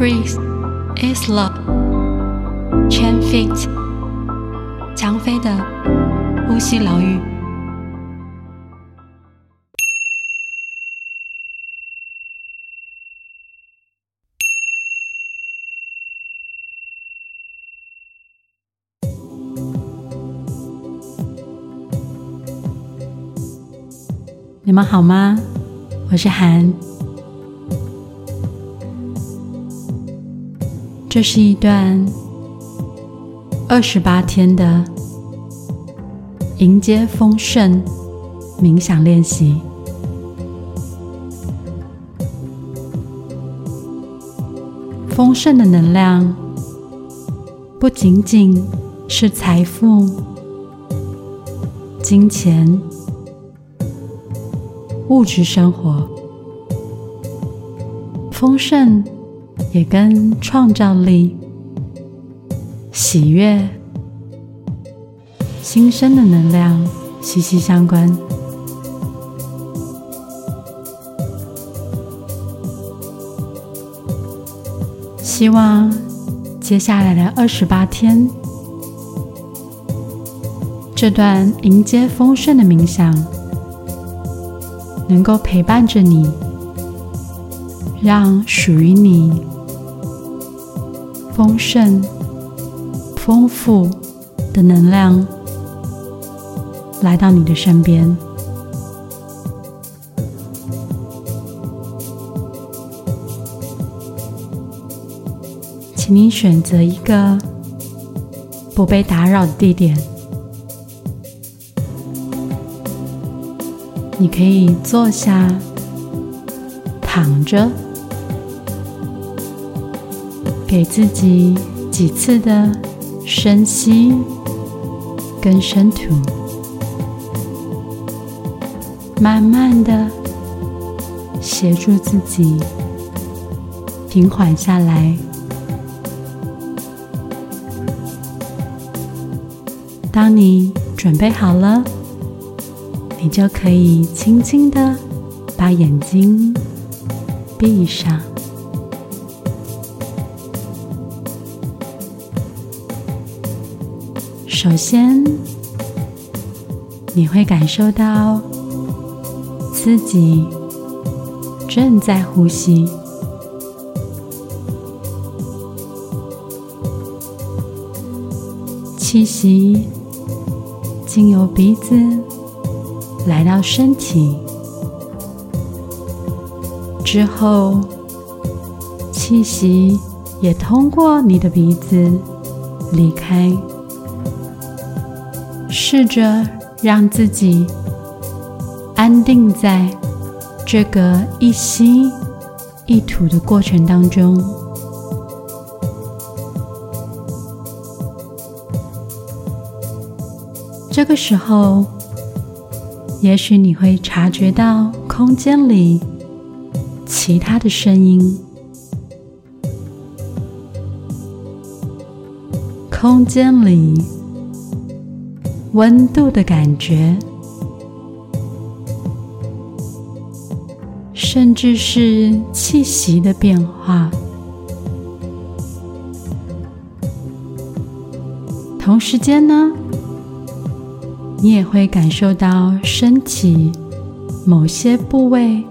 Breathe is love. Chen Fit，蔷薇的呼吸疗愈。你们好吗？我是韩。这是一段二十八天的迎接丰盛冥想练习。丰盛的能量不仅仅是财富、金钱、物质生活，丰盛。也跟创造力、喜悦、新生的能量息息相关。希望接下来的二十八天，这段迎接丰盛的冥想，能够陪伴着你，让属于你。丰盛、丰富的能量来到你的身边，请你选择一个不被打扰的地点。你可以坐下、躺着。给自己几次的深吸跟深吐，慢慢的协助自己平缓下来。当你准备好了，你就可以轻轻的把眼睛闭上。首先，你会感受到自己正在呼吸，气息经由鼻子来到身体，之后气息也通过你的鼻子离开。试着让自己安定在这个一吸一吐的过程当中。这个时候，也许你会察觉到空间里其他的声音，空间里。温度的感觉，甚至是气息的变化。同时间呢，你也会感受到身体某些部位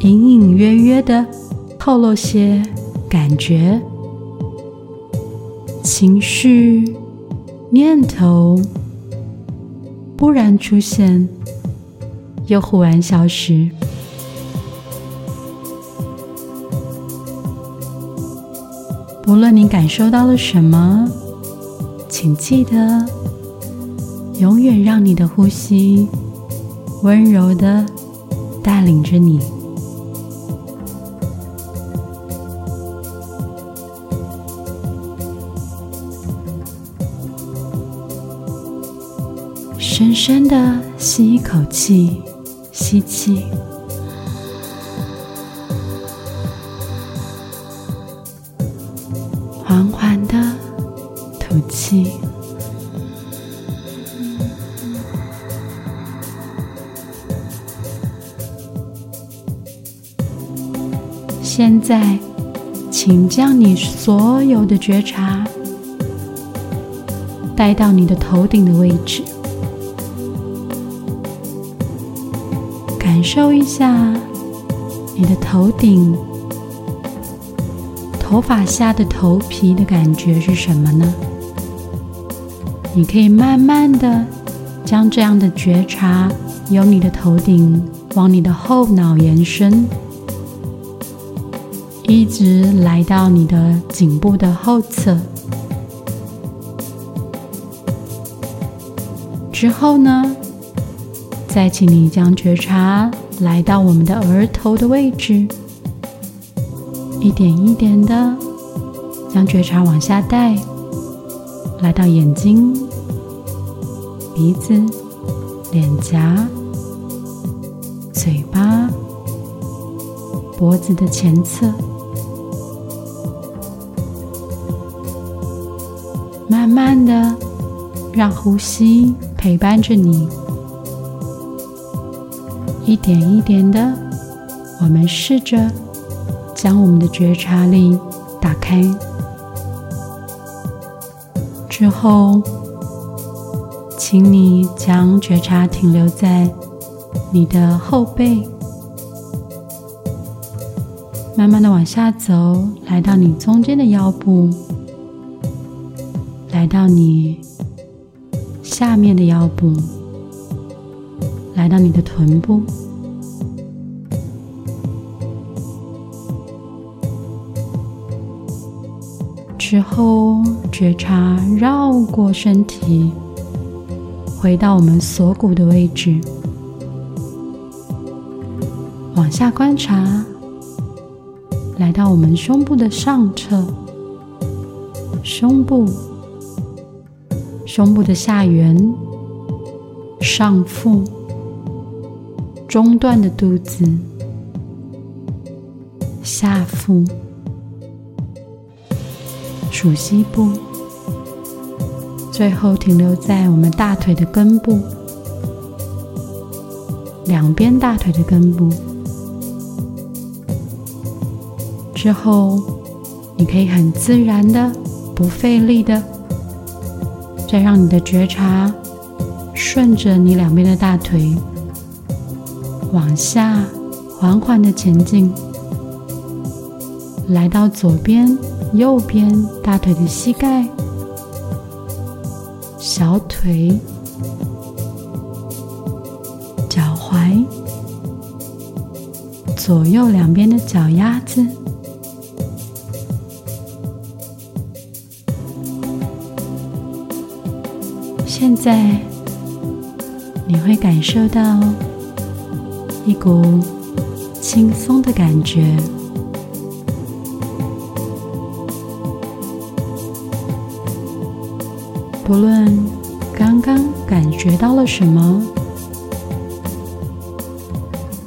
隐隐约约的透露些感觉、情绪、念头。忽然出现，又忽然消失。无论你感受到了什么，请记得，永远让你的呼吸温柔的带领着你。深的吸一口气，吸气，缓缓的吐气。现在，请将你所有的觉察带到你的头顶的位置，感受一下你的头顶。头发下的头皮的感觉是什么呢？你可以慢慢的将这样的觉察由你的头顶往你的后脑延伸，一直来到你的颈部的后侧。之后呢，再请你将觉察来到我们的额头的位置。一点一点的将觉察往下带，来到眼睛、鼻子、脸颊、嘴巴、脖子的前侧，慢慢的让呼吸陪伴着你，一点一点的，我们试着。将我们的觉察力打开之后，请你将觉察停留在你的后背，慢慢的往下走，来到你中间的腰部，来到你下面的腰部，来到你的臀部。之后，觉察绕过身体，回到我们锁骨的位置，往下观察，来到我们胸部的上侧，胸部、胸部的下缘、上腹、中段的肚子、下腹。属膝部，最后停留在我们大腿的根部，两边大腿的根部。之后，你可以很自然的、不费力的，再让你的觉察顺着你两边的大腿往下缓缓的前进，来到左边。右边大腿的膝盖、小腿、脚踝，左右两边的脚丫子。现在你会感受到一股轻松的感觉。无论刚刚感觉到了什么，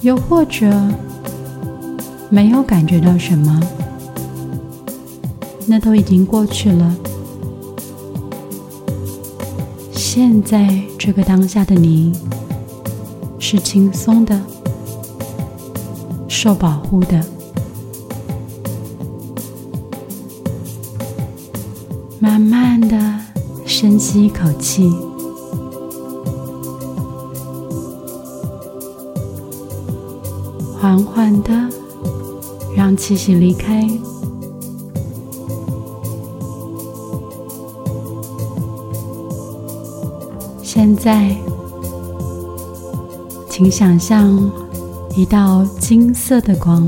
又或者没有感觉到什么，那都已经过去了。现在这个当下的你是轻松的，受保护的，慢慢的。深吸一口气，缓缓的让气息离开。现在，请想象一道金色的光，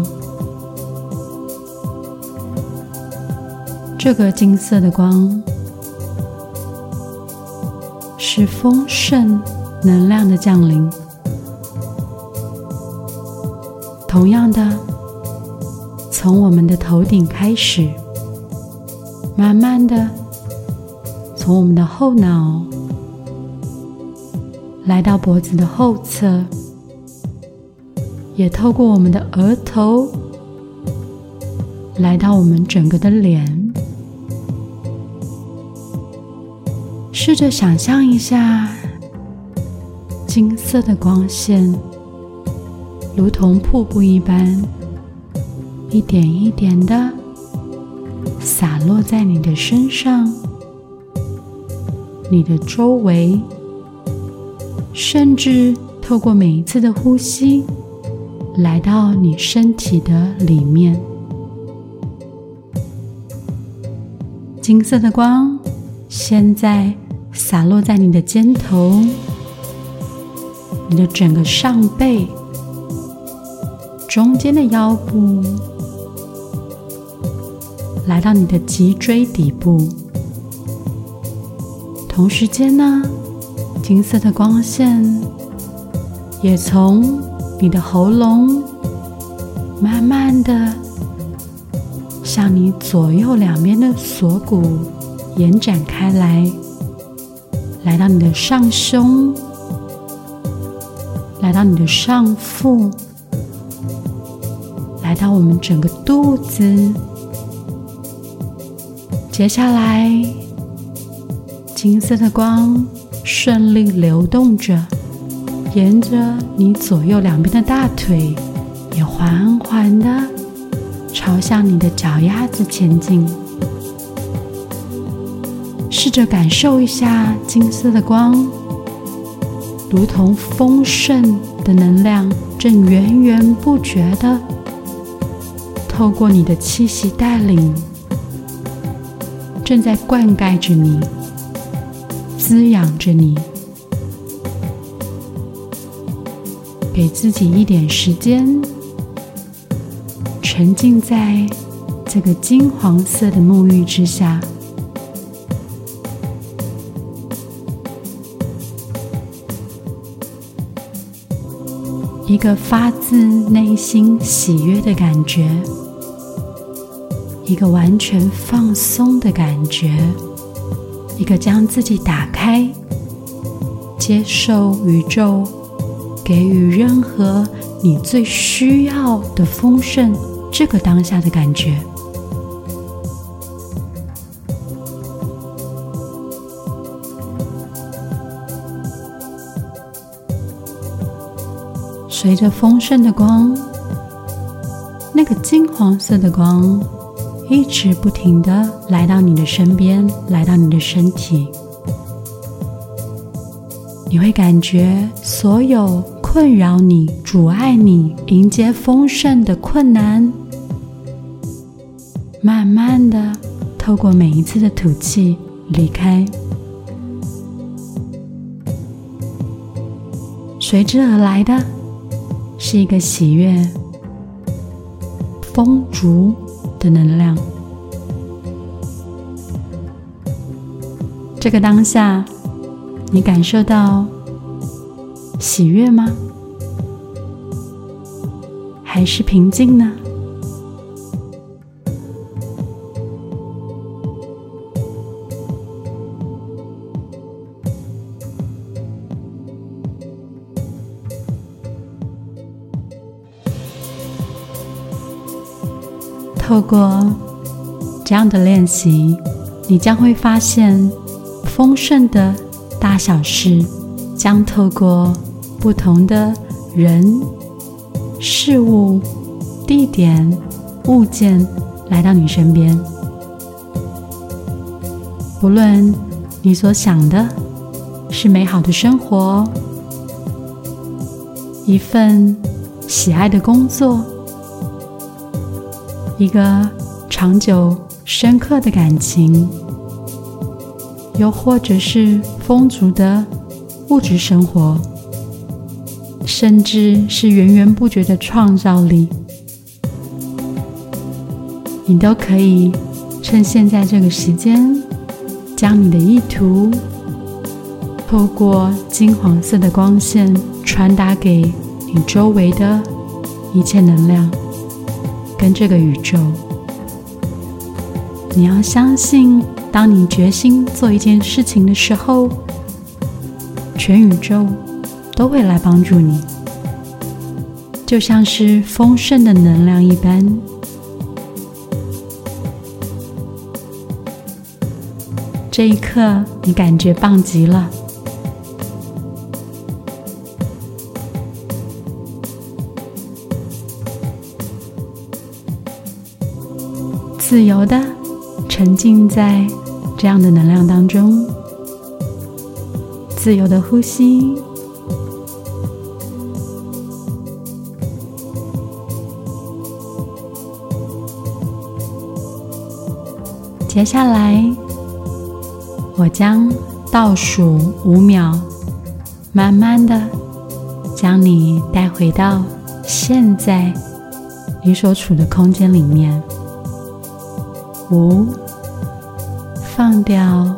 这个金色的光。是丰盛能量的降临。同样的，从我们的头顶开始，慢慢的从我们的后脑来到脖子的后侧，也透过我们的额头来到我们整个的脸。试着想象一下，金色的光线如同瀑布一般，一点一点的洒落在你的身上、你的周围，甚至透过每一次的呼吸，来到你身体的里面。金色的光现在洒落在你的肩头、你的整个上背、中间的腰部。来到你的脊椎底部，同时间呢，金色的光线也从你的喉咙慢慢的向你左右两边的锁骨延展开来，来到你的上胸，来到你的上腹，来到我们整个肚子。接下来，金色的光顺利流动着，沿着你左右两边的大腿，也缓缓的朝向你的脚丫子前进。试着感受一下金色的光，如同丰盛的能量，正源源不绝的透过你的气息带领。正在灌溉着你，滋养着你。给自己一点时间，沉浸在这个金黄色的沐浴之下，一个发自内心喜悦的感觉。一个完全放松的感觉，一个将自己打开，接受宇宙给予任何你最需要的丰盛，这个当下的感觉。随着丰盛的光，那个金黄色的光。一直不停的来到你的身边，来到你的身体，你会感觉所有困扰你、阻碍你迎接丰盛的困难，慢慢的透过每一次的吐气离开，随之而来的是一个喜悦、丰足。的能量，这个当下，你感受到喜悦吗？还是平静呢？透过这样的练习，你将会发现，丰盛的大小事将透过不同的人、事物、地点、物件来到你身边。无论你所想的是美好的生活，一份喜爱的工作。一个长久深刻的感情，又或者是丰足的物质生活，甚至是源源不绝的创造力，你都可以趁现在这个时间，将你的意图透过金黄色的光线传达给你周围的一切能量。跟这个宇宙，你要相信，当你决心做一件事情的时候，全宇宙都会来帮助你，就像是丰盛的能量一般。这一刻，你感觉棒极了。自由的沉浸在这样的能量当中，自由的呼吸。接下来，我将倒数五秒，慢慢的将你带回到现在你所处的空间里面。五，放掉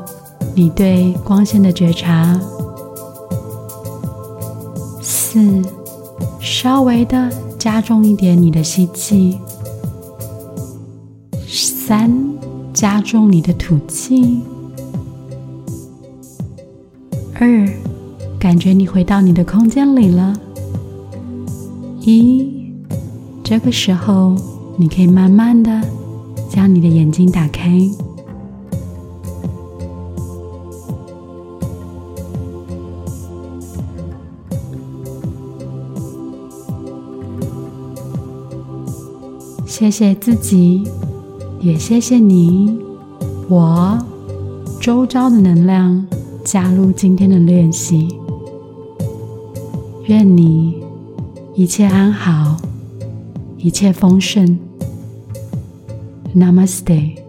你对光线的觉察。四，稍微的加重一点你的吸气。三。加重你的吐气。二，感觉你回到你的空间里了。一，这个时候你可以慢慢的将你的眼睛打开。谢谢自己。也谢谢你，我周遭的能量加入今天的练习。愿你一切安好，一切丰盛。Namaste。